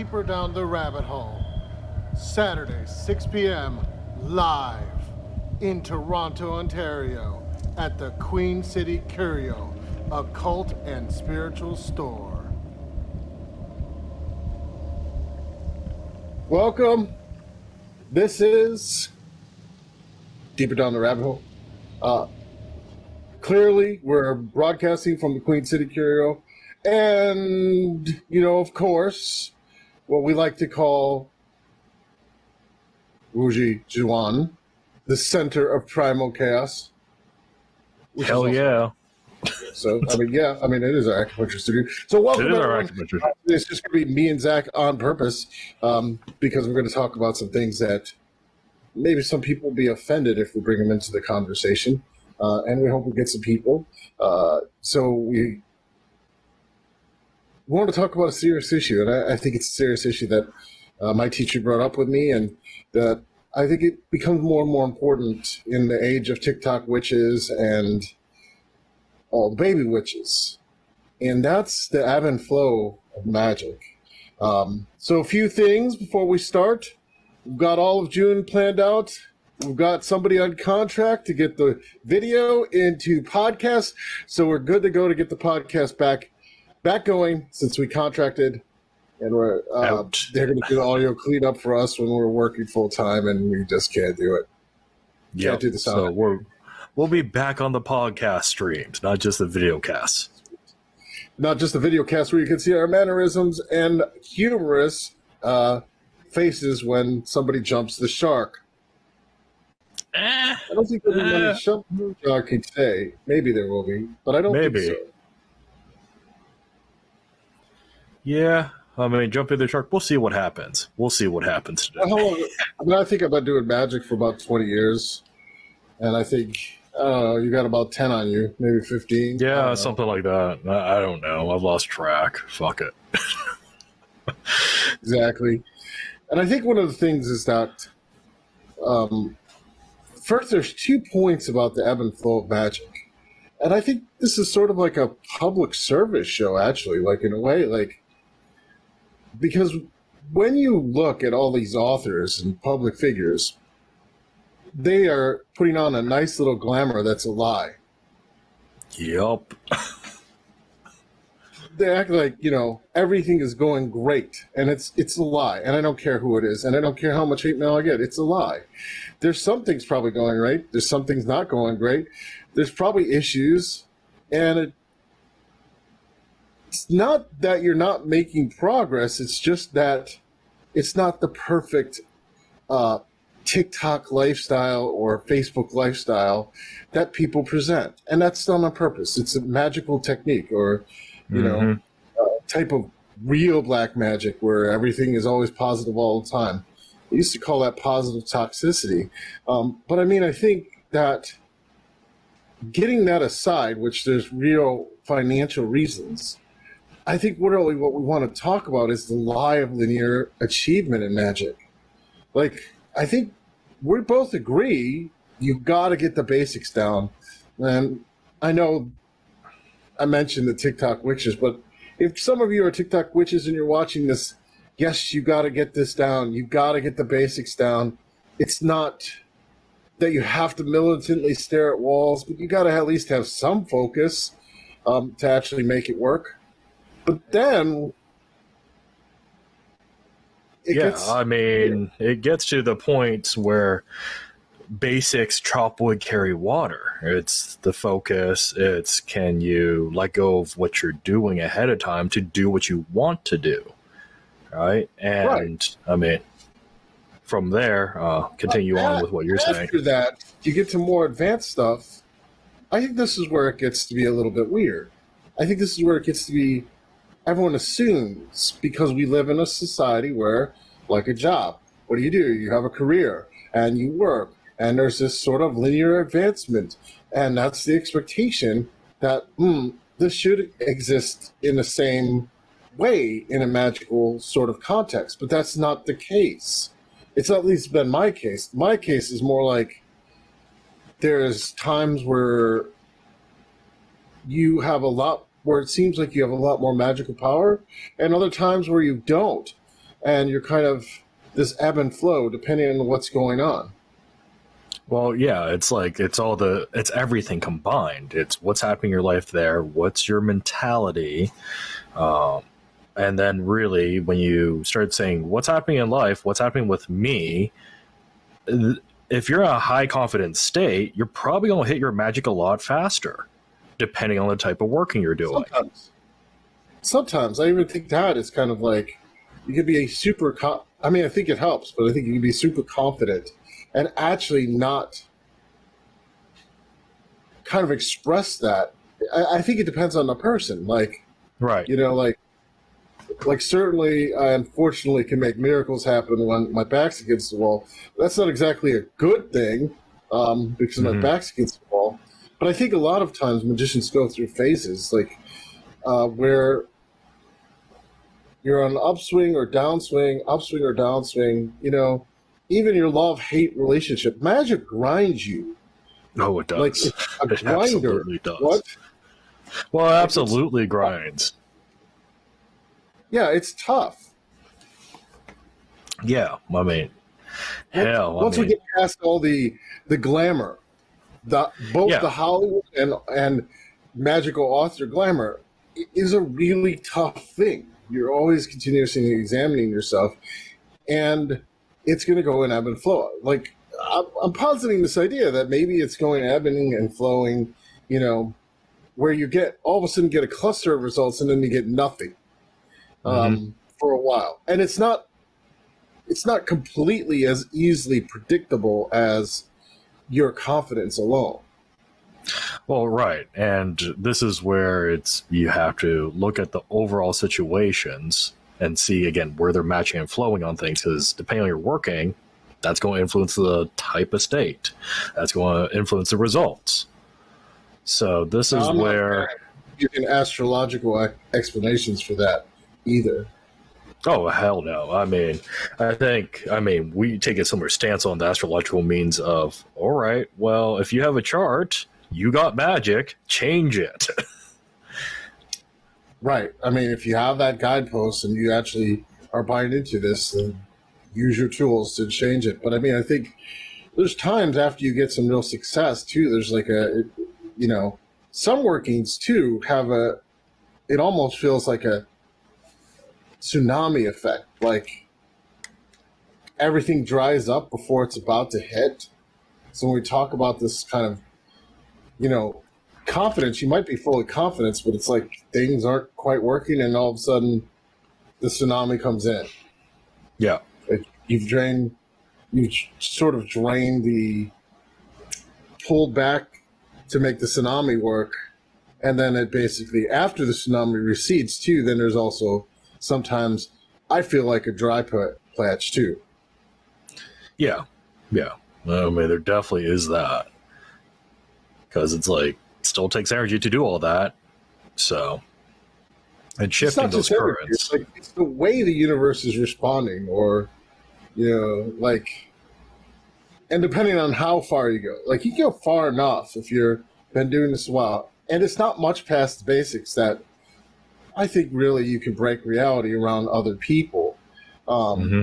Deeper Down the Rabbit Hole. Saturday, 6 p.m., live in Toronto, Ontario, at the Queen City Curio, occult and spiritual store. Welcome. This is Deeper Down the Rabbit Hole. Uh, clearly, we're broadcasting from the Queen City Curio. And, you know, of course, what we like to call Wuji Juan, the center of primal chaos. Hell yeah. So, I mean, yeah, I mean, it is our acupuncture studio. So, welcome It is our everyone. acupuncture. It's just going to be me and Zach on purpose um, because we're going to talk about some things that maybe some people will be offended if we bring them into the conversation. Uh, and we hope we get some people. Uh, so, we we want to talk about a serious issue. And I, I think it's a serious issue that uh, my teacher brought up with me, and that I think it becomes more and more important in the age of TikTok witches and all baby witches and that's the ebb and flow of magic. Um, so, a few things before we start. We've got all of June planned out. We've got somebody on contract to get the video into podcast, so we're good to go to get the podcast back back going since we contracted, and we're uh, they're going to do the audio cleanup for us when we're working full time, and we just can't do it. Yeah. do the sound. So we're we'll be back on the podcast streams, not just the video casts. not just the video cast where you can see our mannerisms and humorous uh, faces when somebody jumps the shark. I don't think there'll be Eh. many jump the shark say. Maybe there will be, but I don't Maybe. think so. Yeah. I mean, jump in the shark. We'll see what happens. We'll see what happens today. I mean, I think I've been doing magic for about 20 years, and I think, I don't know, you got about 10 on you, maybe 15. I don't Yeah, something like that. I I don't know. I've lost track. Fuck it. Exactly. And I think one of the things is that um, first, there's two points about the ebb and flow of magic. And I think this is sort of like a public service show, actually, like in a way, like because when you look at all these authors and public figures, they are putting on a nice little glamour that's a lie. Yup. they act like you know everything is going great and it's it's a lie and i don't care who it is and i don't care how much hate mail i get it's a lie there's some things probably going right there's some things not going great there's probably issues and it, it's not that you're not making progress it's just that it's not the perfect uh, tiktok lifestyle or facebook lifestyle that people present and that's done on purpose it's a magical technique or you know, Mhm. uh, type of real black magic where everything is always positive all the time. I used to call that positive toxicity. Um, but I mean, I think that getting that aside, which there's real financial reasons, I think really what we want to talk about is the lie of linear achievement in magic. Like, I think we both agree you got to get the basics down. And I know I mentioned the TikTok witches, but if some of you are TikTok witches and you're watching this, yes, you got to get this down. You got to get the basics down. It's not that you have to militantly stare at walls, but you got to at least have some focus um, to actually make it work. But then it yeah, gets I mean, it gets to the point where basics chop wood, carry water. It's the focus. It's can you let go of what you're doing ahead of time to do what you want to do, right? And Right. I mean, from there, uh, continue on with what you're saying. After that, you get to more advanced stuff. I think this is where it gets to be a little bit weird. I think this is where it gets to be. Everyone assumes because we live in a society where, like a job, what do you do? You have a career and you work, and there's this sort of linear advancement, and that's the expectation that hmm, this should exist in the same way in a magical sort of context. But that's not the case it's at least been my case. My case is more like there's times where you have a lot where it seems like you have a lot more magical power, and other times where you don't. and you're kind of this ebb and flow depending on what's going on. Well, yeah, it's like it's all the it's everything combined. It's what's happening in your life there, what's your mentality, um, and then really when you start saying what's happening in life, what's happening with me. If you're in a high confidence state, you're probably going to hit your magic a lot faster, depending on the type of working you're doing. Sometimes, sometimes I even think that is kind of like you could be a super. Co- I mean, I think it helps, but I think you can be super confident and actually not kind of express that. I, I think it depends on the person. Like, right? You know, like like certainly I unfortunately can make miracles happen when my back's against the wall. That's not exactly a good thing um, because mm-hmm. my back's against the wall. But I think a lot of times magicians go through phases like uh, where you're on upswing or downswing, upswing or downswing. You know, even your love hate relationship, magic grinds you. No, it does. Like a it grinder. Absolutely does. What? Well, it absolutely grinds. Yeah, it's tough. Yeah, I mean, hell. Once I mean, we get past all the the glamour, the both yeah. the Hollywood and and magical author glamour is a really tough thing. You're always continuously examining yourself, and it's going to go in ebb and flow. Like I'm, I'm positing this idea that maybe it's going ebbing and flowing. You know, where you get all of a sudden get a cluster of results and then you get nothing um, mm-hmm. for a while, and it's not it's not completely as easily predictable as your confidence alone. Well, right, and this is where it's you have to look at the overall situations and see again where they're matching and flowing on things because depending on your working, that's going to influence the type of state. That's going to influence the results. So this is where using astrological explanations for that either. Oh hell no! I mean, I think I mean we take a similar stance on the astrological means of all right. Well, if you have a chart, you got magic, change it. right. I mean, if you have that guidepost and you actually are buying into this, then use your tools to change it. But I mean, I think there's times after you get some real success too. There's like a, you know, some workings too have a. It almost feels like a tsunami effect. Like everything dries up before it's about to hit. So when we talk about this kind of, you know, confidence, you might be full of confidence, but it's like things aren't quite working, and all of a sudden, the tsunami comes in. Yeah, you've drained, you've sort of drained the, pulled back to make the tsunami work, and then it basically after the tsunami recedes too. Then there's also sometimes I feel like a dry put patch too. Yeah, yeah. I mean, there definitely is that because it's like it still takes energy to do all that. So, and shifting those currents. Energy, it's, like, it's the way the universe is responding, or you know, like, and depending on how far you go, like you go far enough if you're been doing this a while, and it's not much past the basics that I think really you can break reality around other people. Um, mm-hmm.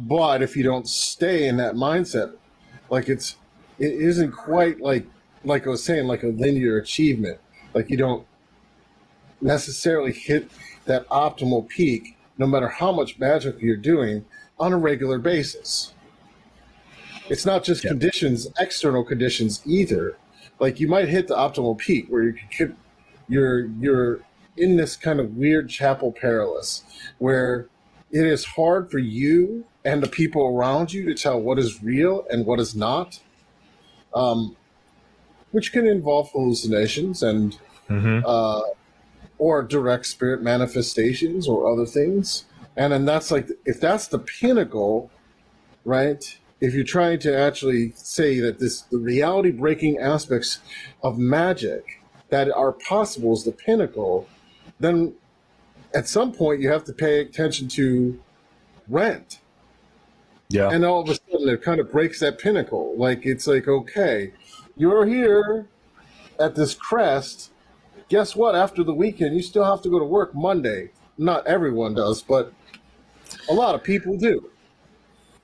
But if you don't stay in that mindset, like it's, it isn't quite like, like I was saying, like a linear achievement. Like you don't necessarily hit that optimal peak, no matter how much magic you're doing on a regular basis. It's not just conditions, external conditions either. Like you might hit the optimal peak where you could you're you're in this kind of weird chapel perilous where it is hard for you and the people around you to tell what is real and what is not um, which can involve hallucinations and mm-hmm. uh, or direct spirit manifestations or other things and then that's like if that's the pinnacle right if you're trying to actually say that this the reality breaking aspects of magic that are possible is the pinnacle, then at some point you have to pay attention to rent. Yeah. And all of a sudden it kind of breaks that pinnacle. Like it's like, okay, you're here at this crest. Guess what? After the weekend, you still have to go to work Monday. not everyone does, but a lot of people do.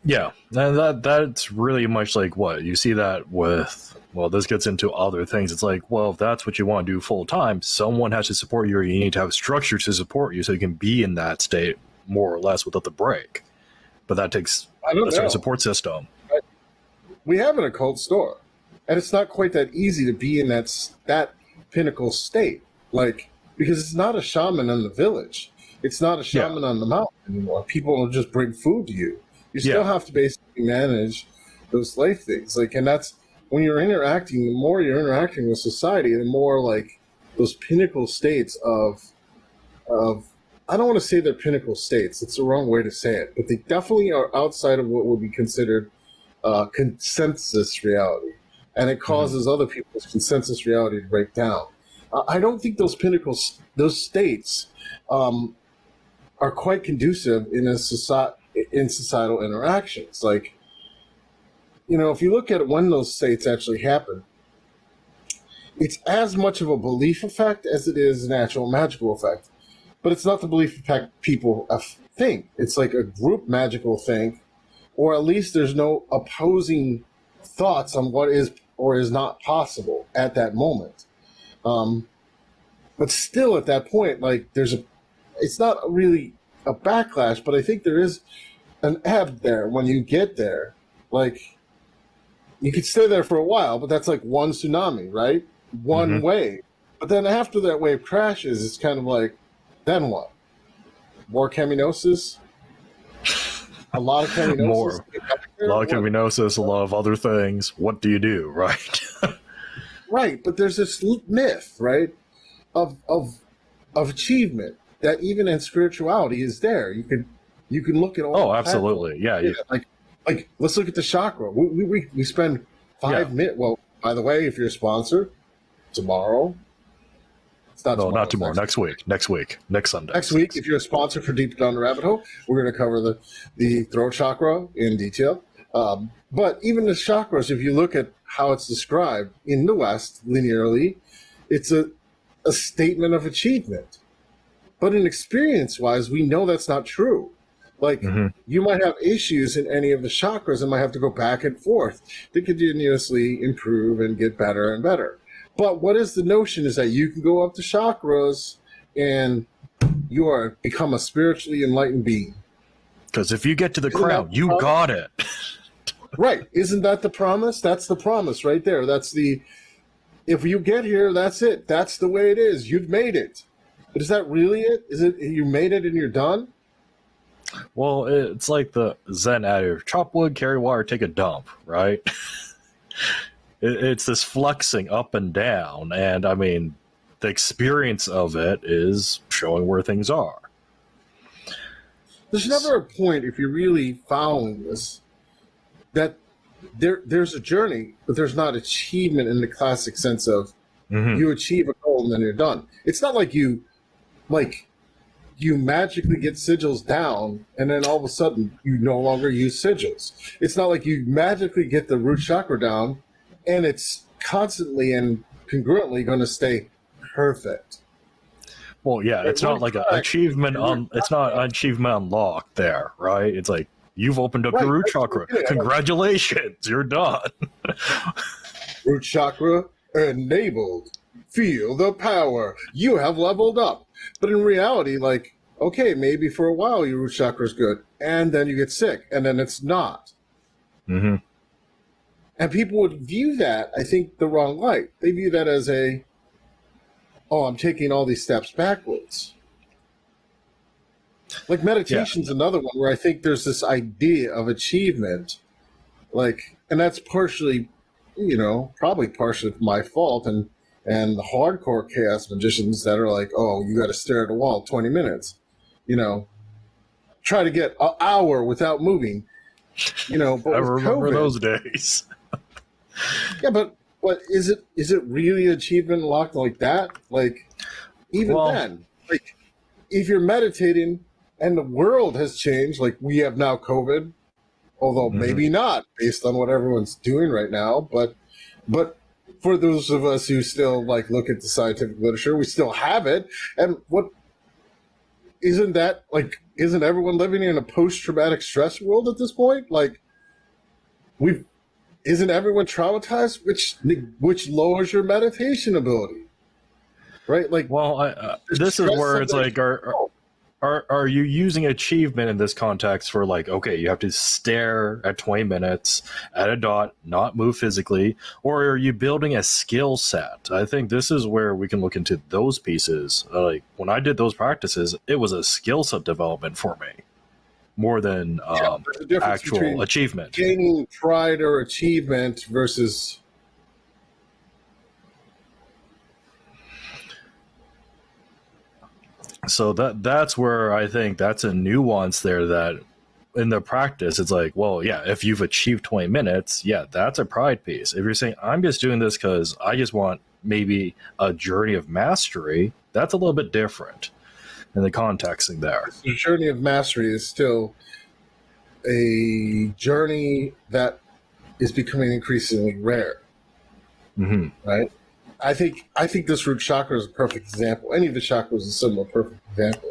Yeah, and that that's really much like what you see that with. Well, this gets into other things. It's like, well, if that's what you want to do full time, someone has to support you, or you need to have a structure to support you, so you can be in that state more or less without the break. But that takes don't a certain know. support system. We have an occult store, and it's not quite that easy to be in that that pinnacle state, like because it's not a shaman in the village, it's not a Yeah. shaman on the mountain anymore. People will just bring food to you. You still Yeah. have to basically manage those life things, like, and that's when you're interacting. The more you're interacting with society, the more like those pinnacle states of of I don't want to say they're pinnacle states. It's the wrong way to say it, but they definitely are outside of what would be considered uh, consensus reality, and it causes other people's consensus reality to break down. Uh, I don't think those pinnacles, those states, um, are quite conducive in a society in societal interactions. Like, you know, if you look at when those states actually happen, it's as much of a belief effect as it is an actual magical effect. But it's not the belief effect people think. It's like a group magical thing or at least there's no opposing thoughts on what is or is not possible at that moment. Um, but still, at that point, like there's a, it's not really a backlash, but I think there is an ebb there when you get there. Like you could stay there for a while, but that's like one tsunami, right? One Mhm. wave. But then after that wave crashes, it's kind of like, then what? More cheminosis? A lot of cheminosis? More. A lot of cheminosis, a lot of other things. What do you do, right? Right, but there's this myth, right, of of of achievement that even in spirituality is there. You can you can look at all. oh, absolutely. Yeah, you, like like let's look at the chakra. We we, we, we spend five Yeah. minutes. Well, by the way, if you're a sponsor, tomorrow. It's not no, tomorrow. not tomorrow. next Next week. Next week. Next Sunday. Next week, if you're a sponsor for Deep Down the Rabbit Hole, we're going to cover the, the throat chakra in detail. Um, but even the chakras, if you look at how it's described in the West linearly, it's a, a statement of achievement. But in experience wise, we know that's not true. Like Mhm. you might have issues in any of the chakras and might have to go back and forth to continuously improve and get better and better. But what is the notion is that you can go up the chakras and you are become a spiritually enlightened being. Because if you get to the Isn't you problem? got it. Right. Isn't that the promise? That's the promise right there. That's the if you get here, that's it. That's the way it is. You've made it. But is that really it? Is it you made it and you're done? Well, it's like the Zen adage: chop wood, carry water, take a dump. Right? it, it's this flexing up and down, and I mean, the experience of it is showing where things are. There's never a point if you're really following this that there there's a journey, but there's not achievement in the classic sense of Mhm. you achieve a goal and then you're done. It's not like you like you magically get sigils down and then all of a sudden you no longer use sigils. It's not like you magically get the root chakra down and it's constantly and congruently going to stay perfect. Well, yeah, it's not like an achievement on. It's not an achievement unlocked there, right? It's like you've opened up Right, your root chakra. Congratulations, you're done. Root chakra enabled. Feel the power. You have leveled up. But in reality, like, okay, maybe for a while your root chakra is good, and then you get sick, and then it's not. hmm And people would view that, I think, the wrong light. They view that as a, oh, I'm taking all these steps backwards. Like meditation's another one where I think there's this idea of achievement, like, and that's partially, you know, probably partially my fault, and and the hardcore chaos magicians that are like, oh, you got to stare at a wall 20 minutes, you know, try to get an hour without moving, you know. But I remember COVID- those days. yeah, but but is it is it really achievement locked like that? Like even Well- then, like if you're meditating and the world has changed, like we have now COVID, although Mhm. maybe not based on what everyone's doing right now, but but for those of us who still like look at the scientific literature, we still have it. And what isn't that like isn't everyone living in a post-traumatic stress world at this point? Like we've isn't everyone traumatized which which lowers your meditation ability right like well I, uh, this is where it's like are, are, are are you using achievement in this context for like okay you have to stare at 20 minutes at a dot not move physically or are you building a skill set? I think this is where we can look into those pieces. Uh, like when i did those practices it was a skill set development for me more than um, yeah, actual achievement. gaining pride or achievement versus so that that's where I think that's a nuance there that in the practice it's like well yeah if you've achieved 20 minutes yeah that's a pride piece. If you're saying i'm just doing this because i just want maybe a journey of mastery that's a little bit different in the contexting there. The journey of mastery is still a journey that is becoming increasingly rare. Mm-hmm. right I think I think this root chakra is a perfect example. Any of the chakras is a similar perfect example.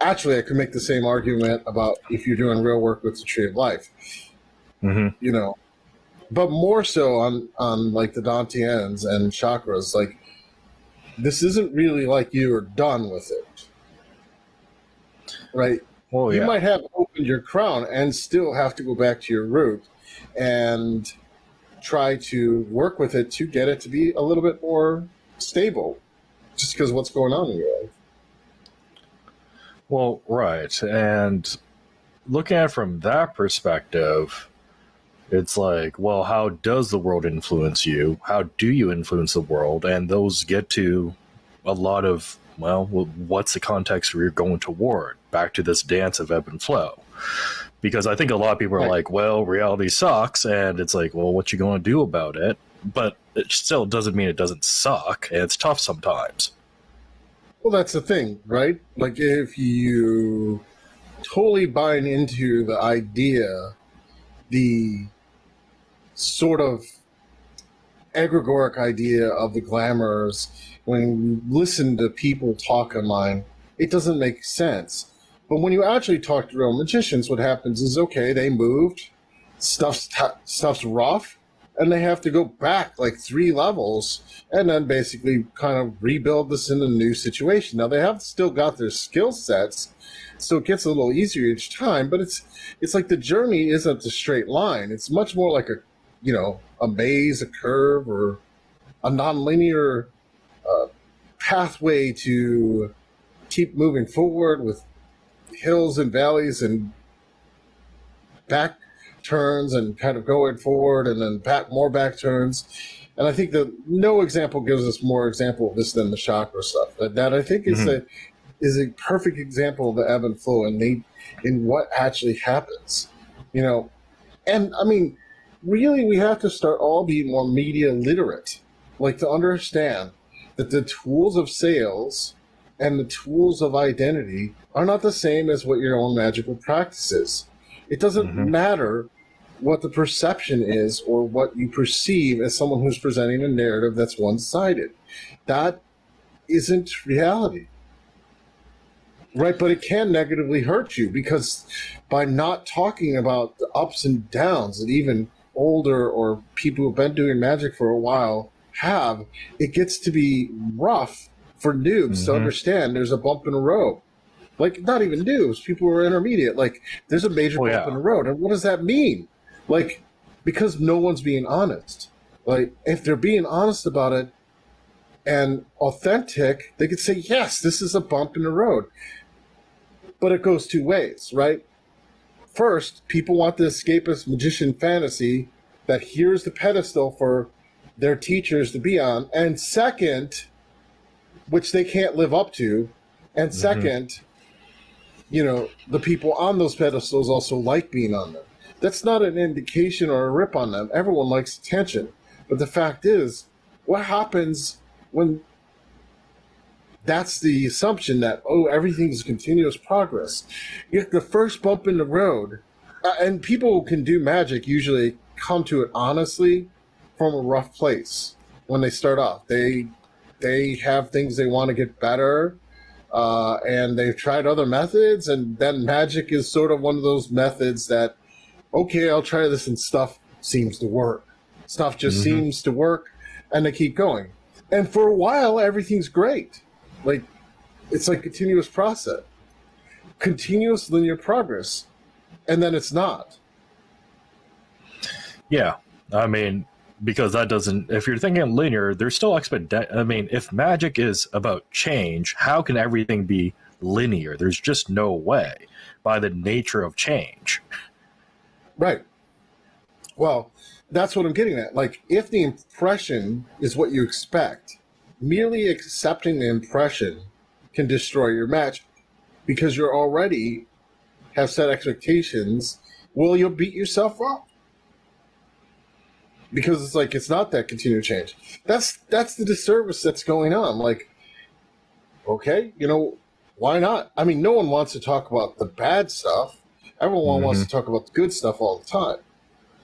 Actually, I could make the same argument about if you're doing real work with the tree of life. Mm-hmm. You know, but more so on on like the dantians and chakras. Like this isn't really like you are done with it, right? Well, you might have opened your crown and still have to go back to your root and try to work with it to get it to be a little bit more stable just because what's going on in your life. Well, right. And looking at it from that perspective, it's like, well, how does the world influence you? How do you influence the world? And those get to a lot of, well, what's the context where you're going toward? Back to this dance of ebb and flow because I think a lot of people are right. like, well, reality sucks, and it's like, well, what you going to do about it? But it still doesn't mean it doesn't suck, and it's tough sometimes. Well, that's the thing, right? Like if you totally buy into the idea, the sort of egregoric idea of the glamours, when you listen to people talk online, it doesn't make sense but when you actually talk to real magicians, what happens is okay, they moved, stuff's t- stuff's rough, and they have to go back like three levels and then basically kind of rebuild this in a new situation. Now they have still got their skill sets, so it gets a little easier each time. But it's it's like the journey isn't a straight line. It's much more like a you know a maze, a curve, or a nonlinear uh, pathway to keep moving forward with hills and valleys and back turns and kind of going forward and then back more back turns. And I think that no example gives us more example of this than the chakra stuff. That, that I think is mm-hmm. a is a perfect example of the ebb and flow and they in what actually happens. You know, and I mean, really we have to start all being more media literate. Like to understand that the tools of sales and the tools of identity are not the same as what your own magical practice is. It doesn't mm-hmm. matter what the perception is or what you perceive as someone who's presenting a narrative that's one sided. That isn't reality. Right, but it can negatively hurt you because by not talking about the ups and downs that even older or people who've been doing magic for a while have, it gets to be rough for noobs mm-hmm. to understand there's a bump in the road. Like not even noobs, people who are intermediate. Like there's a major oh, bump yeah. in the road, and what does that mean? Like because no one's being honest. Like if they're being honest about it and authentic, they could say yes, this is a bump in the road. But it goes two ways, right? First, people want the escapist magician fantasy that here's the pedestal for their teachers to be on, and second which they can't live up to. And 2nd mm-hmm. you know, the people on those pedestals also like being on them. That's not an indication or a rip on them. Everyone likes attention. But the fact is, what happens when that's the assumption that, oh, everything's continuous progress? You get the first bump in the road, uh, and people who can do magic usually come to it honestly from a rough place when they start off. They they have things they want to get better uh, and they've tried other methods, and then magic is sort of one of those methods that, okay, I'll try this, and stuff seems to work. Stuff just Mhm. seems to work, and they keep going. And for a while, everything's great. Like it's like a continuous process, continuous linear progress, and then it's not. Yeah, I mean, because that doesn't. If you're thinking linear, there's still exponent. I mean, if magic is about change, how can everything be linear? There's just no way by the nature of change. Right. Well, that's what I'm getting at. Like, if the impression is what you expect, merely accepting the impression can destroy your match because you're already have set expectations. will you'll beat yourself up because it's like it's not that continued change. That's that's the disservice that's going on. Like, okay, you know, why not? I mean, no one wants to talk about the bad stuff. Everyone mm-hmm. wants to talk about the good stuff all the time.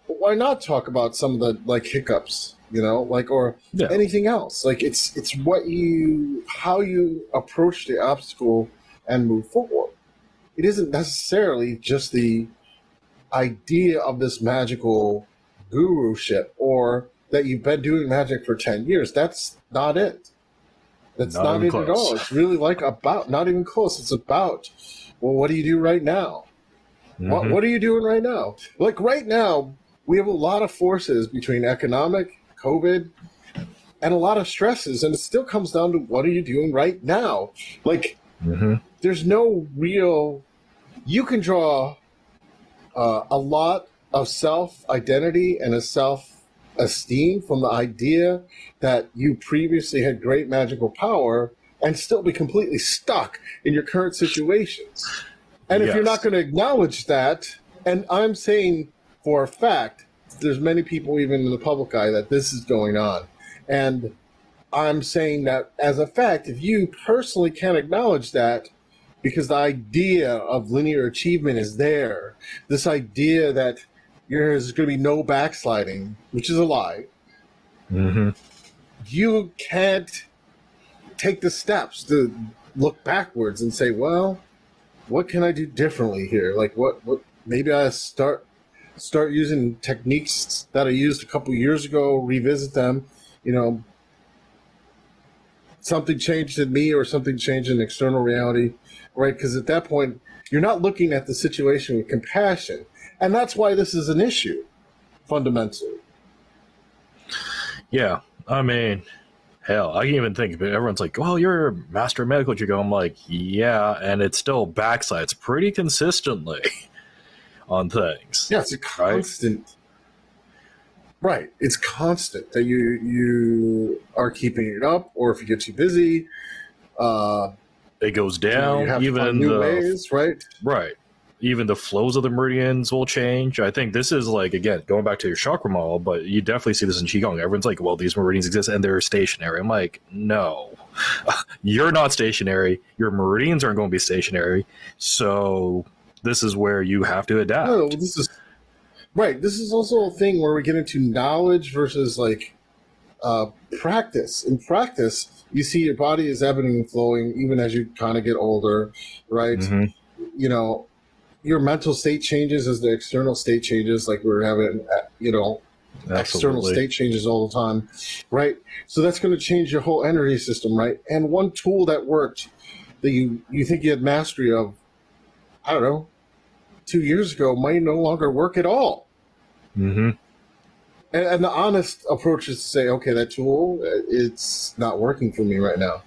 But why not talk about some of the like hiccups, you know, like or Yeah. anything else? Like it's it's what you how you approach the obstacle and move forward. It isn't necessarily just the idea of this magical guruship or that you've been doing magic for 10 years. That's not it. That's Not not, even it at close. all. It's really like about, not even close. It's about, well, what do you do right now? What, Mhm. what are you doing right now? Like right now, we have a lot of forces between economic, COVID, and a lot of stresses, and it still comes down to what are you doing right now? Like, Mhm. there's no real. You can draw uh, a lot of self identity and a self esteem from the idea that you previously had great magical power and still be completely stuck in your current situations. And if you're not going to acknowledge that, and I'm saying for a fact, there's many people even in the public eye that this is going on. And I'm saying that as a fact, if you personally can't acknowledge that, because the idea of linear achievement is there, this idea that there's going to be no backsliding, which is a lie, Mhm. you can't take the steps to look backwards and say, well, what can I do differently here? Like what, what maybe I start start using techniques that I used a couple years ago, revisit them, you know, something changed in me or something changed in external reality, right? Because at that point, you're not looking at the situation with compassion. And that's why this is an issue, fundamentally. Yeah, I mean, hell, I can even think of it. Everyone's like, "Well, you're a master of medical." You go, I'm like, "Yeah," and it still backslides pretty consistently on things. Yeah, it's a constant. Right, it's constant that you you are keeping it up, or if you get too busy, uh, It goes you, know, down. you even new the ways, right? right, even the flows of the meridians will change. I think this is like again going back to your chakra model, but you definitely see this in qigong. Everyone's like, "Well, these meridians exist and they're stationary." I'm like, "No, you're not stationary. Your meridians aren't going to be stationary." So this is where you have to adapt. No, this is right. This is also a thing where we get into knowledge versus like uh, practice. In practice, you see your body is ebbing and flowing, even as you kind of get older, right? Mhm. you know, your mental state changes as the external state changes. Like we're having, uh, you know, external state changes all the time, right? So that's going to change your whole energy system, right? And one tool that worked that you you think you had mastery of, I don't know, two years ago might no longer work at all. Mm-hmm. And, and the honest approach is to say, okay, that tool uh, it's not working for me right now.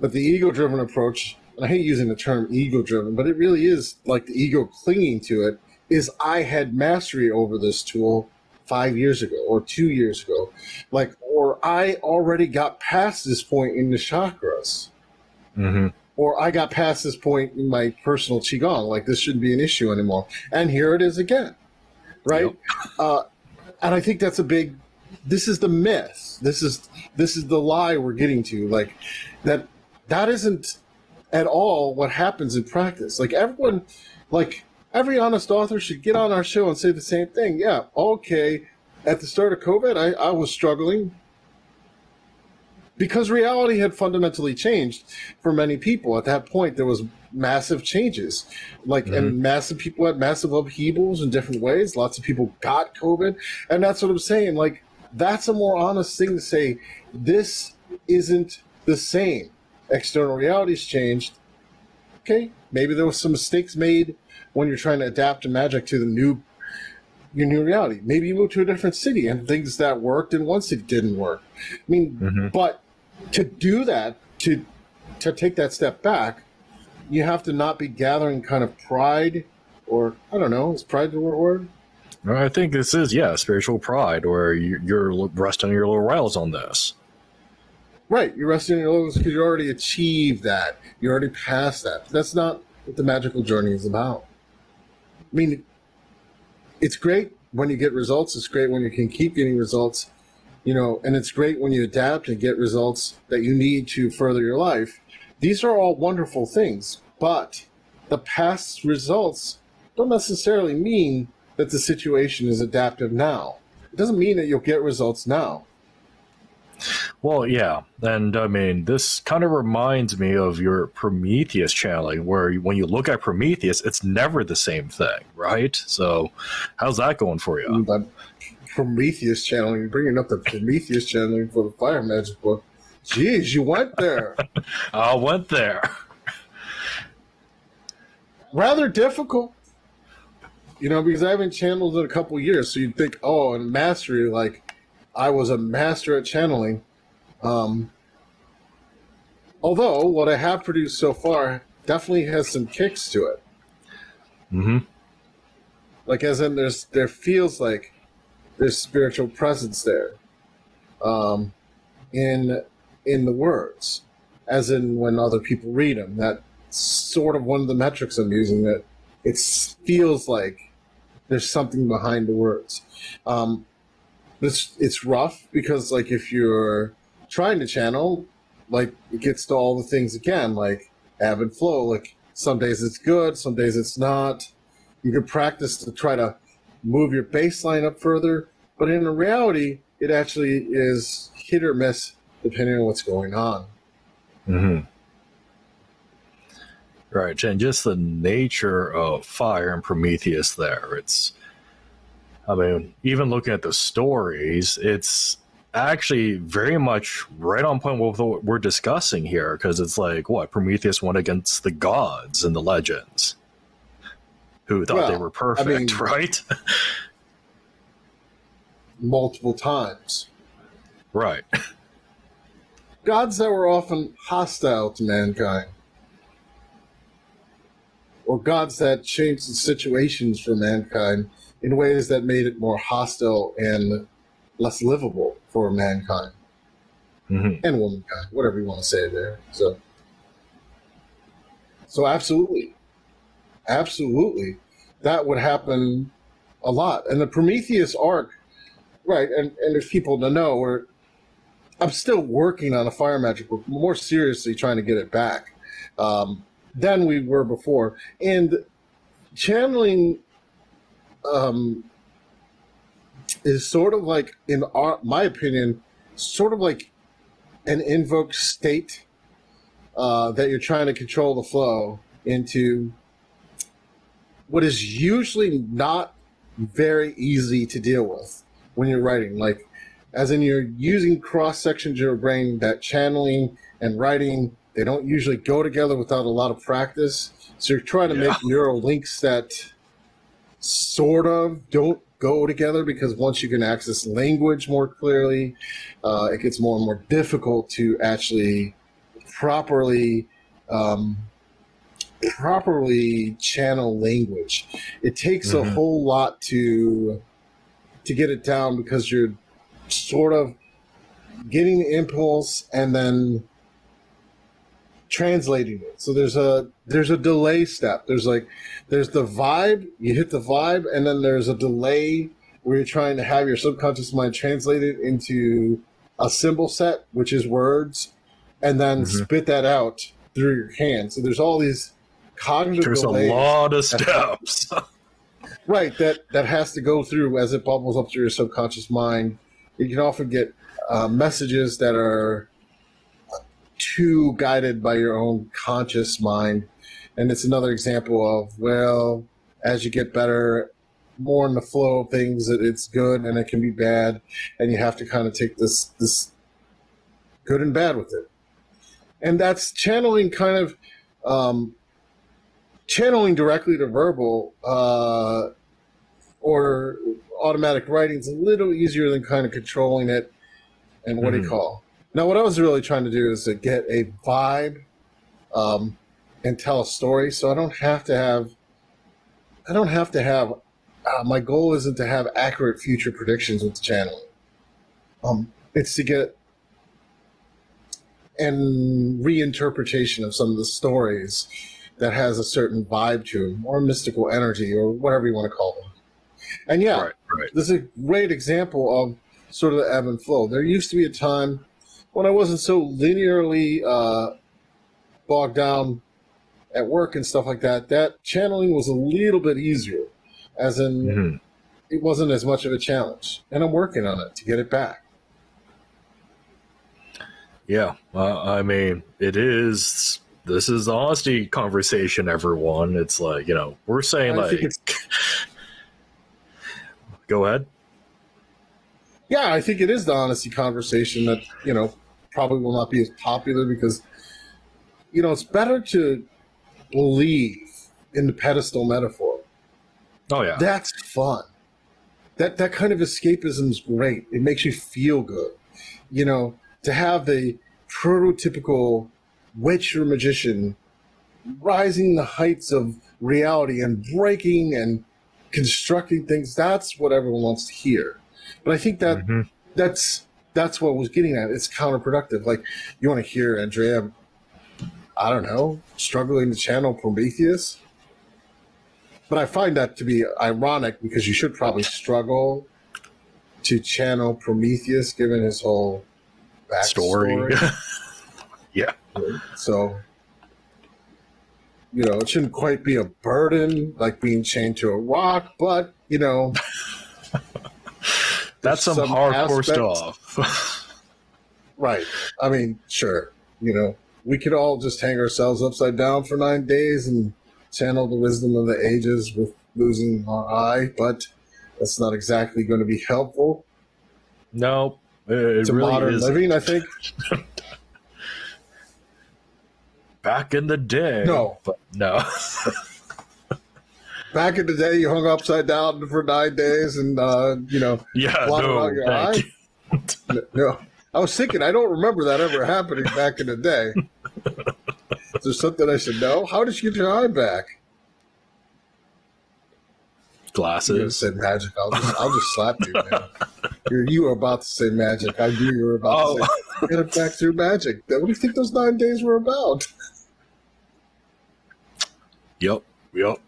But the ego-driven approach, I hate using the term ego-driven, but it really is like the ego clinging to it. Is I had mastery over this tool five years ago or two years ago, like, or I already got past this point in the chakras, hmm or I got past this point in my personal qigong. Like this shouldn't be an issue anymore, and here it is again, right? Yep. Uh, and I think that's a big. This is the myth. This is this is the lie we're getting to. Like that that isn't at all what happens in practice. Like everyone, like every honest author should get on our show and say the same thing. Yeah, okay. At the start of COVID, I, I was struggling. because reality had fundamentally changed for many people. At that point, there was massive changes, like mm-hmm. and massive people had massive upheavals in different ways. Lots of people got COVID, and that's what I'm saying. Like that's a more honest thing to say. This isn't the same. External reality's changed. Okay, maybe there was some mistakes made when you're trying to adapt magic to the new your new reality. Maybe you moved to a different city and things that worked in one city didn't work. I mean, mm-hmm. but to do that, to to take that step back, you have to not be gathering kind of pride or I don't know, is pride the word? I think this is yeah, spiritual pride, where you're resting your little rails on this. Right, you're resting your laurels because you already achieved that. You already passed that. That's not what the magical journey is about. I mean, it's great when you get results. It's great when you can keep getting results, you know, and it's great when you adapt and get results that you need to further your life. These are all wonderful things, but the past results don't necessarily mean that the situation is adaptive now. It doesn't mean that you'll get results now. Well, yeah, and I mean, this kind of reminds me of your Prometheus channeling, where when you look at Prometheus, it's never the same thing, right? So, how's that going for you? Mm, that Prometheus channeling, bringing up the Prometheus channeling for the Fire Magic book. Jeez, you went there. I went there. Rather difficult, you know, because I haven't channeled in a couple years. So you'd think, oh, and mastery, like I was a master at channeling. Um, although what I have produced so far definitely has some kicks to it. Mm-hmm. Like as in there's there feels like there's spiritual presence there. Um, in in the words, as in when other people read them. That's sort of one of the metrics I'm using. That it feels like there's something behind the words. Um, it's it's rough because like if you're trying to channel, like it gets to all the things again, like ebb and flow. Like some days it's good, some days it's not. You can practice to try to move your baseline up further, but in reality, it actually is hit or miss depending on what's going on. hmm Right, and just the nature of fire and Prometheus there. It's I mean, even looking at the stories, it's actually very much right on point with what we're discussing here because it's like what Prometheus went against the gods and the legends who thought well, they were perfect, I mean, right? multiple times. Right. Gods that were often hostile to mankind. Or gods that changed the situations for mankind in ways that made it more hostile and less livable for mankind mm-hmm. and womankind, whatever you want to say there. So, so absolutely, absolutely, that would happen a lot. And the Prometheus arc, right? And and there's people to know where I'm still working on a fire magic book, more seriously trying to get it back um, than we were before, and channeling um, is sort of like, in our, my opinion, sort of like an invoked state uh, that you're trying to control the flow into what is usually not very easy to deal with when you're writing. Like, as in, you're using cross sections of your brain that channeling and writing they don't usually go together without a lot of practice. So you're trying to yeah. make neural links that sort of don't go together because once you can access language more clearly, uh, it gets more and more difficult to actually properly um, properly channel language. It takes mm-hmm. a whole lot to to get it down because you're sort of getting the impulse and then translating it. So there's a there's a delay step. There's like there's the vibe, you hit the vibe, and then there's a delay where you're trying to have your subconscious mind translate it into a symbol set, which is words, and then mm-hmm. spit that out through your hand. So there's all these cognitive There's a lot of steps. right, that that has to go through as it bubbles up through your subconscious mind. You can often get uh, messages that are too guided by your own conscious mind. And it's another example of, well, as you get better, more in the flow of things, that it's good and it can be bad, and you have to kind of take this this good and bad with it. And that's channeling kind of um, channeling directly to verbal uh, or automatic writing is a little easier than kind of controlling it and what do you Mhm. call now what i was really trying to do is to get a vibe um, and tell a story so i don't have to have i don't have to have uh, my goal isn't to have accurate future predictions with the channel um, it's to get an reinterpretation of some of the stories that has a certain vibe to them or mystical energy or whatever you want to call them and yeah Right, right. this is a great example of sort of the ebb and flow. There used to be a time when I wasn't so linearly uh, bogged down at work and stuff like that. That channeling was a little bit easier, as in Mhm. it wasn't as much of a challenge, and I'm working on it to get it back. Yeah, uh, I mean, it is. This is the honesty conversation, everyone. It's like you know, we're saying I like, go ahead. yeah, I think it is the honesty conversation that you know probably will not be as popular because you know it's better to believe in the pedestal metaphor Oh yeah, That's fun. That that kind of escapism is great. It makes you feel good. You know, to have the prototypical witch or magician rising the heights of reality and breaking and constructing things, that's what everyone wants to hear. But I think that Mhm. that's that's what I was getting at. It's counterproductive. Like you want to hear Andrea, I don't know, struggling to channel Prometheus. But I find that to be ironic because you should probably struggle to channel Prometheus given his whole story. backstory. yeah, so, you know, it shouldn't quite be a burden like being chained to a rock, but, you know, that's some, some hardcore aspects- stuff. Right. I mean, sure. You know, we could all just hang ourselves upside down for nine days and channel the wisdom of the ages with losing our eye, but that's not exactly going to be helpful no, it, to really modern is. living, I think. Back in the day, No. but no. Back in the day, you hung upside down for nine days and, uh, you know, yeah, no, your thank eye. you. No. I was thinking, I don't remember that ever happening back in the day. Is there something I should know? How did you get your eye back? You Glasses. said magic. I'll just, I'll just slap you, man. You're, you were about to say magic. I knew you were about Oh. to say get it back through magic. What do you think those nine days were about? Yep. Yep.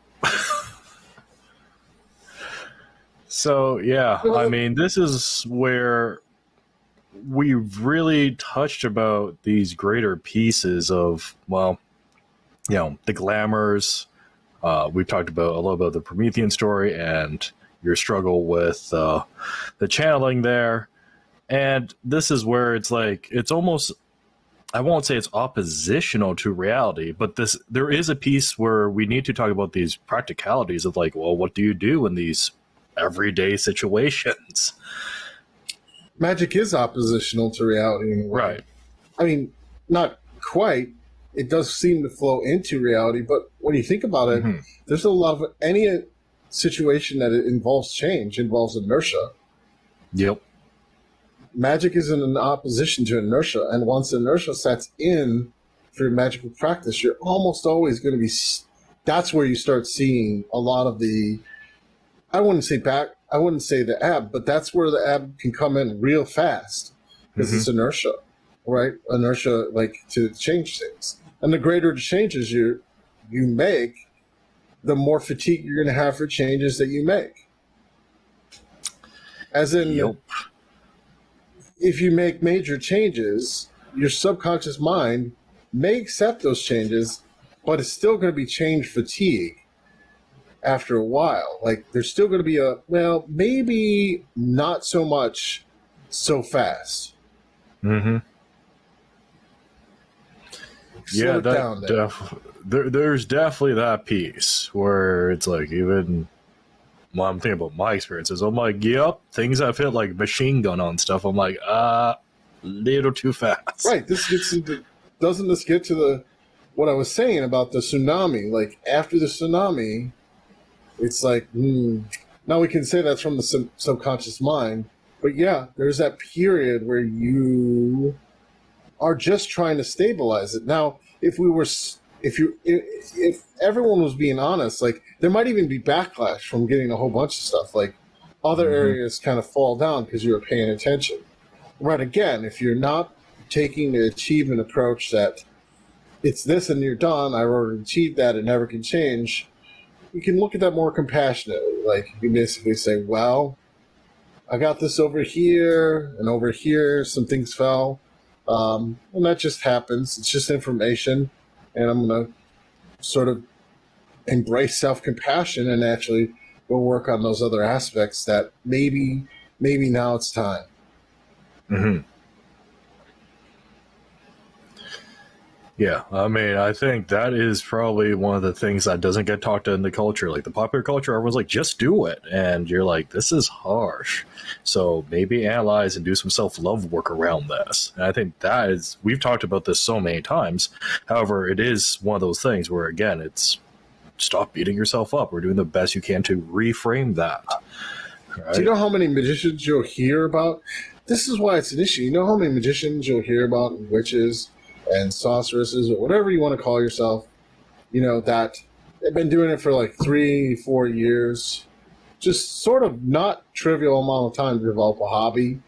So yeah, I mean, this is where we've really touched about these greater pieces of well, you know, the glamours. Uh, we've talked about a little about the Promethean story and your struggle with uh, the channeling there, and this is where it's like it's almost I won't say it's oppositional to reality, but this there is a piece where we need to talk about these practicalities of like, well, what do you do in these everyday situations? Magic is oppositional to reality in a way. Right. I mean, not quite. It does seem to flow into reality, but when you think about it, Mhm. there's a lot of any situation that involves change involves inertia. Yep. magic is in an opposition to inertia, and once inertia sets in through magical practice, you're almost always going to be. That's where you start seeing a lot of the. I wouldn't say back. I wouldn't say the ebb, but that's where the ebb can come in real fast because Mhm. it's inertia, right? Inertia, like to change things, and the greater the changes you you make, the more fatigue you're going to have for changes that you make. As in, Yep. if you make major changes, your subconscious mind may accept those changes, but it's still going to be change fatigue after a while. Like there's still going to be a well, maybe not so much so fast. Mm-hmm. yeah, slow that there. def- there, there's definitely that piece where it's like even when I'm thinking about my experiences, I'm like, yep, things I've hit like machine gun on stuff. I'm like, uh, little too fast. Right. This gets into doesn't this get to the what I was saying about the tsunami? Like after the tsunami, it's like hmm, now we can say that's from the sub- subconscious mind, but yeah, there's that period where you are just trying to stabilize it. Now, if we were, if you, if, if everyone was being honest, like there might even be backlash from getting a whole bunch of stuff. Like other Mhm. areas kind of fall down because you were paying attention. Right. Again, if you're not taking the achievement approach that it's this and you're done, I've already achieved that, it never can change. You can look at that more compassionately. Like you basically say, well, I got this over here and over here, some things fell. Um, and that just happens. It's just information. And I'm to sort of embrace self compassion and actually go work on those other aspects that maybe, maybe now it's time. hmm Yeah, I mean, I think that is probably one of the things that doesn't get talked to in the culture. Like the popular culture, everyone's like, just do it. And you're like, this is harsh. So maybe analyze and do some self love work around this. And I think that is, we've talked about this so many times. However, it is one of those things where, again, it's stop beating yourself up. We're doing the best you can to reframe that. Right? Do you know how many magicians you'll hear about? This is why it's an issue. You know how many magicians you'll hear about, witches and sorceresses, or whatever you want to call yourself, you know, that they've been doing it for like three, four years. Just sort of not trivial amount of time to develop a hobby,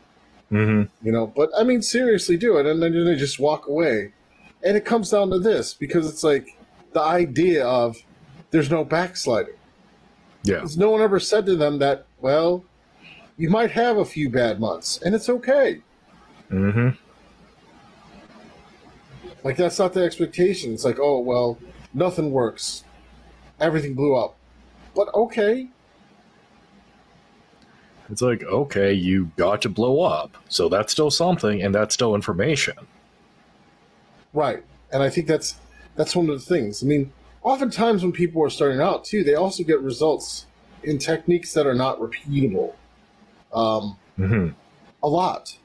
Mhm. you know, but I mean, seriously do it. And then they just walk away. And it comes down to this because it's like the idea of there's no backsliding. Yeah. Because no one ever said to them that, well, you might have a few bad months, and it's okay. hmm Like that's not the expectation. It's like, oh well, nothing works, everything blew up, but okay, It's like, okay, you got to blow up. So that's still something, and that's still information. right. And I think that's that's one of the things. I mean, oftentimes when people are starting out too, they also get results in techniques that are not repeatable. Um, hmm a lot,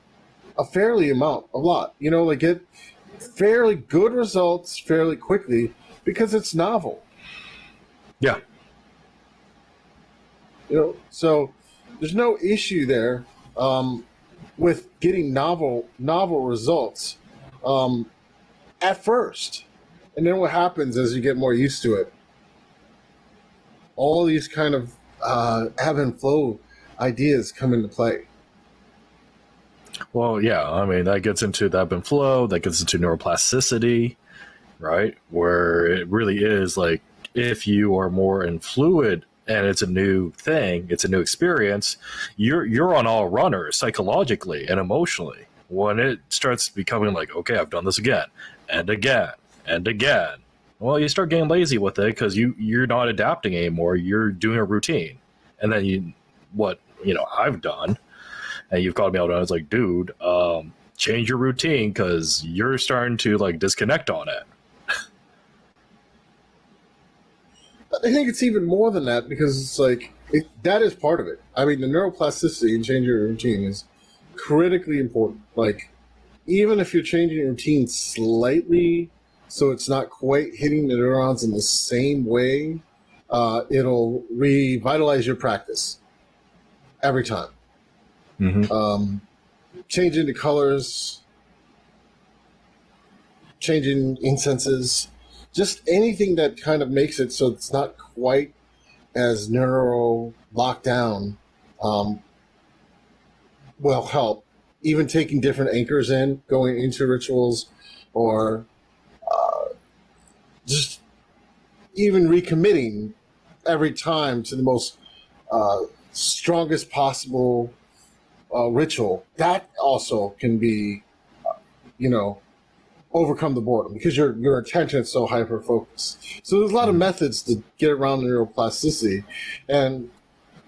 a fairly amount, a lot. You know, like get fairly good results fairly quickly because it's novel. Yeah. You know, so there's no issue there um, with getting novel novel results um, at first, and then what happens as you get more used to it? All these kind of uh, ebb and flow ideas come into play. Well, yeah, I mean, that gets into the ebb and flow, that gets into neuroplasticity, right? Where it really is like if you are more in fluid and it's a new thing, it's a new experience, you're you're on all runners psychologically and emotionally. When it starts becoming like, okay, I've done this again and again and again, well, you start getting lazy with it because you you're not adapting anymore. You're doing a routine, and then you what you know I've done and you've called me out on it. It's like, dude, um, change your routine because you're starting to like disconnect on it. I think it's even more than that because it's like it, that is part of it. I mean, the neuroplasticity and changing your routine is critically important. Like, even if you're changing your routine slightly, so it's not quite hitting the neurons in the same way, uh, it'll revitalize your practice every time. Mm-hmm. Um, changing the colors, changing incenses, just anything that kind of makes it so it's not quite as neuro locked down um, will help. Even taking different anchors in, going into rituals, or uh, just even recommitting every time to the most uh, strongest possible uh, ritual. That also can be, uh, you know, overcome the boredom because your your attention is so hyper focused. So there's a lot of methods to get around neuroplasticity, and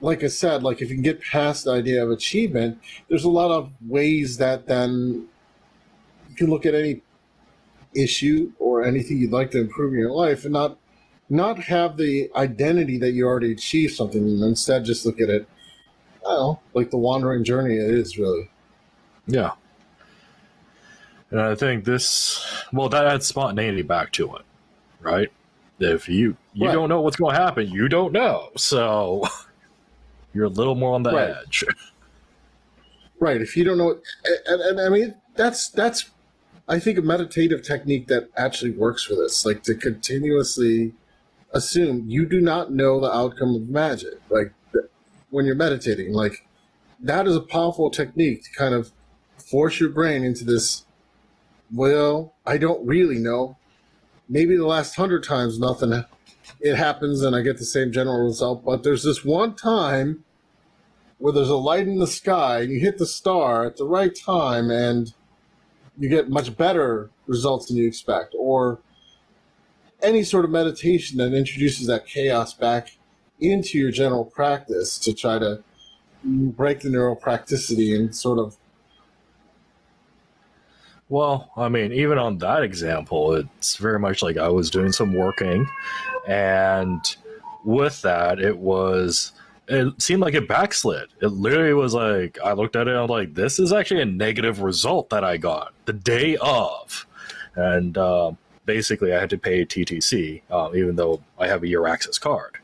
like I said, like if you can get past the idea of achievement, there's a lot of ways that then you can look at any issue or anything you'd like to improve in your life and not not have the identity that you already achieved something and instead just look at it know, like the wandering journey it is really. Yeah. And I think this, well, that adds spontaneity back to it, right? If you you Right. don't know what's going to happen, you don't know, so you're a little more on the Right. edge. Right. If you don't know, and, and, and I mean, that's that's, I think, a meditative technique that actually works for this. Like to continuously assume you do not know the outcome of magic. Like when you're meditating, like that is a powerful technique to kind of force your brain into this. Well, I don't really know. Maybe the last hundred times nothing, it happens and I get the same general result. But there's this one time where there's a light in the sky and you hit the star at the right time and you get much better results than you expect or any sort of meditation that introduces that chaos back into your general practice to try to break the neuroplasticity and sort of Well, I mean, even on that example, it's very much like I was doing some working, and with that, it was. It seemed like it backslid. It literally was like I looked at it. and I'm like, this is actually a negative result that I got the day of, and uh, basically I had to pay TTC, uh, even though I have a year access card.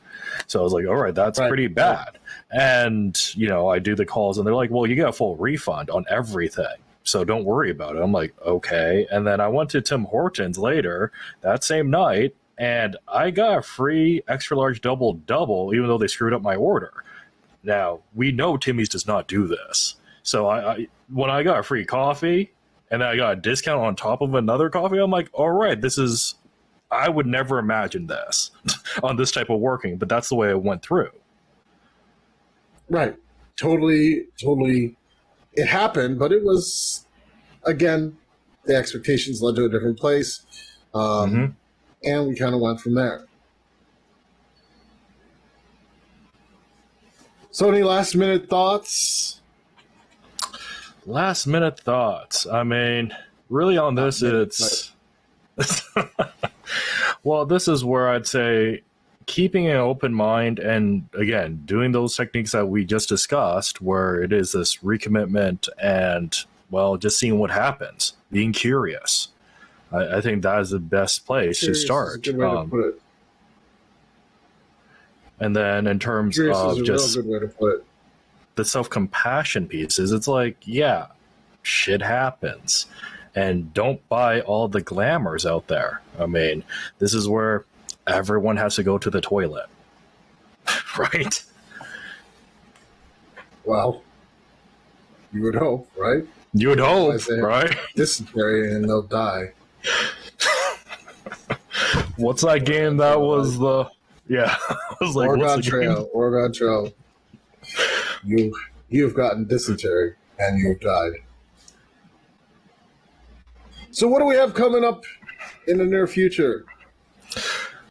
So I was like, all right, that's Right. pretty bad. And you know, I do the calls, and they're like, well, you get a full refund on everything so don't worry about it. I'm like, okay. And then I went to Tim Hortons later that same night, and I got a free extra large double double, even though they screwed up my order. Now we know Timmy's does not do this, so I, I when I got a free coffee and then I got a discount on top of another coffee, I'm like, all right, this is. I would never imagine this on this type of working, but that's the way it went through. right totally totally it happened but it was again the expectations led to a different place um, Mhm. and we kind of went from there so any last minute thoughts Last minute thoughts. I mean, really on this, minute, it's. well, this is where I'd say keeping an open mind and, again, doing those techniques that we just discussed, where it is this recommitment and, well, just seeing what happens, being curious. I, I think that is the best place Curious to start. to Um, it. and then in terms Curious of just real good way to put it the self compassion pieces, it's like, yeah, shit happens. And don't buy all the glamours out there. I mean, this is where everyone has to go to the toilet. right? well you would hope right You would hope, right? dysentery and they'll die What's that game that was the. Yeah. I was like, Oregon what's the game? Trail, Oregon Trail. You you've gotten dysentery and you've died. So what do we have coming up in the near future?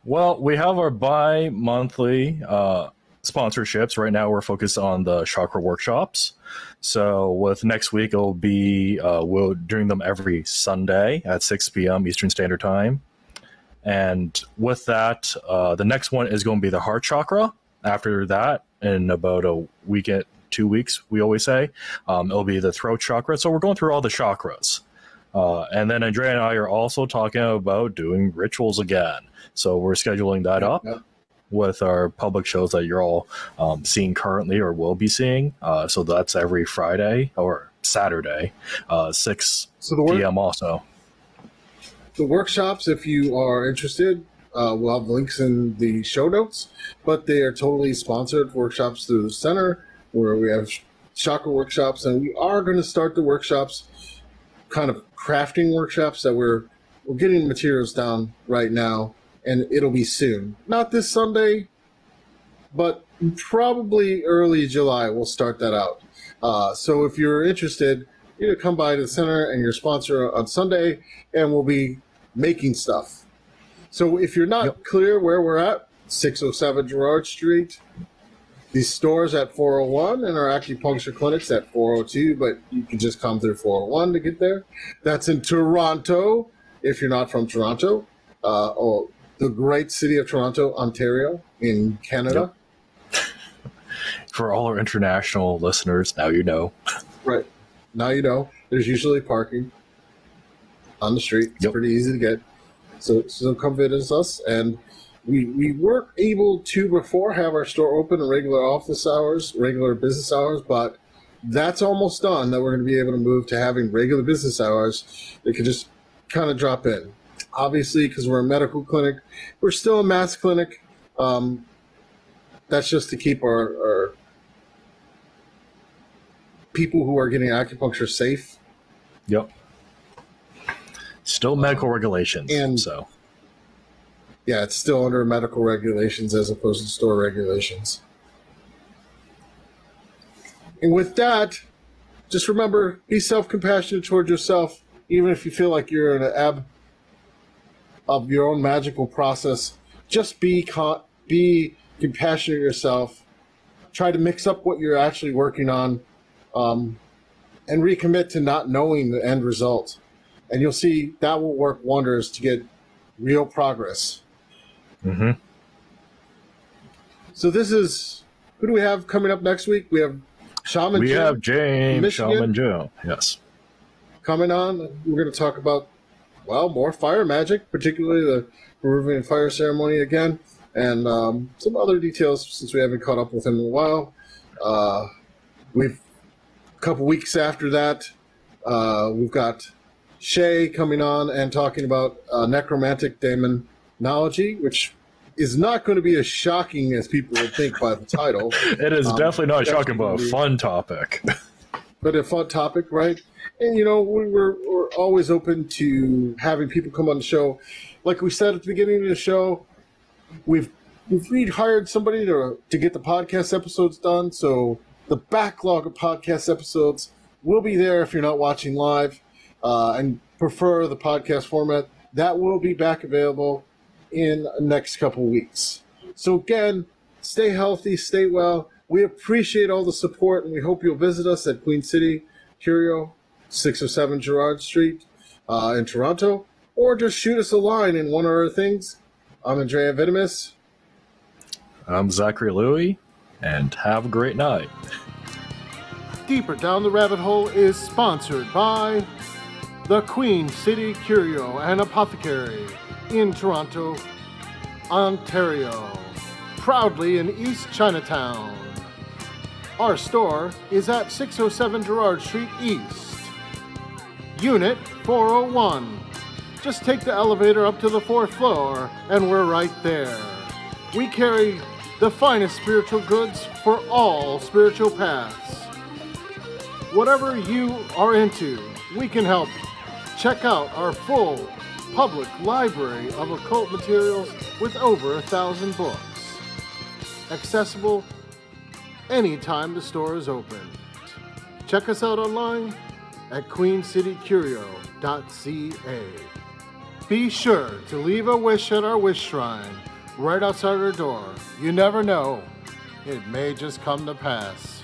Well, we have our bi monthly uh, sponsorships. Right now, we're focused on the chakra workshops. So, with next week, it'll be uh, we're doing them every Sunday at 6 p.m. Eastern Standard Time. And with that, uh, the next one is going to be the heart chakra. After that, in about a week, two weeks, we always say, um, it'll be the throat chakra. So, we're going through all the chakras. Uh, and then Andrea and I are also talking about doing rituals again. So we're scheduling that up Yep. with our public shows that you're all um, seeing currently or will be seeing. Uh, so that's every Friday or Saturday, uh, 6 So the work, p.m. also. the workshops, if you are interested, uh, we'll have links in the show notes. But they are totally sponsored workshops through the center, where we have chakra workshops, and we are going to start the workshops, kind of crafting workshops that we're we're getting materials down right now, and it'll be soon. Not this Sunday, but probably early July. We'll start that out. Uh, so if you're interested, you come by to the center and your sponsor on Sunday, and we'll be making stuff. So if you're not Yep. clear where we're at, 607 Gerrard Street, the stores at 401 and our acupuncture clinics at 402, but you can just come through 401 to get there. That's in Toronto if you're not from Toronto. uh, oh, the great city of Toronto, Ontario, in Canada. For all our international listeners, now you know. Right. Now you know. There's usually parking on the street. It's Yep. pretty easy to get. So, so come visit us. And we we weren't able to before have our store open in regular office hours, regular business hours, but that's almost done. That we're going to be able to move to having regular business hours. They can just kind of drop in. Obviously, because we're a medical clinic, we're still a mass clinic. Um, that's just to keep our, our people who are getting acupuncture safe. Yep. Still medical regulations. and- so Yeah, it's still under medical regulations as opposed to store regulations. And with that, just remember be self compassionate towards yourself, even if you feel like you're in an ebb of your own magical process. Just be con- be compassionate yourself. Try to mix up what you're actually working on, um, and recommit to not knowing the end result. And you'll see that will work wonders to get real progress. Mhm. So this is who do we have coming up next week? We have Shaman we Jim have James Michigan? Shaman Joe. Yes. coming on. We're going to talk about well more fire magic, particularly the Peruvian fire ceremony again, and um, some other details since we haven't caught up with him in a while. Uh, we've a couple weeks after that, uh, we've got Shay coming on and talking about uh, necromantic demonology, which is not going to be as shocking as people would think by the title. It is Um, definitely not shocking, but a fun topic. but a fun topic, right? And you know, we were, we're always open to having people come on the show. Like we said at the beginning of the show, we've we've hired somebody to to get the podcast episodes done. So the backlog of podcast episodes will be there if you're not watching live uh, and prefer the podcast format. That will be back available in the next couple weeks. So again, stay healthy, stay well. We appreciate all the support, and we hope you'll visit us at Queen City, Curio, 607 Gerrard Street uh, in Toronto, or just shoot us a line in one of our things. I'm Andrea Vitamis. I'm Zachary Louie, and have a great night. Deeper Down the Rabbit Hole is sponsored by the Queen City Curio and Apothecary in Toronto, Ontario. Proudly in East Chinatown. Our store is at 607 Gerrard Street East, Unit 401. Just take the elevator up to the fourth floor, and we're right there. We carry the finest spiritual goods for all spiritual paths. Whatever you are into, we can help. Check out our full public library of occult materials with over a thousand books. Accessible anytime the store is open. Check us out online at queencitycurio.ca. Be sure to leave a wish at our wish shrine right outside our door. You never know, it may just come to pass.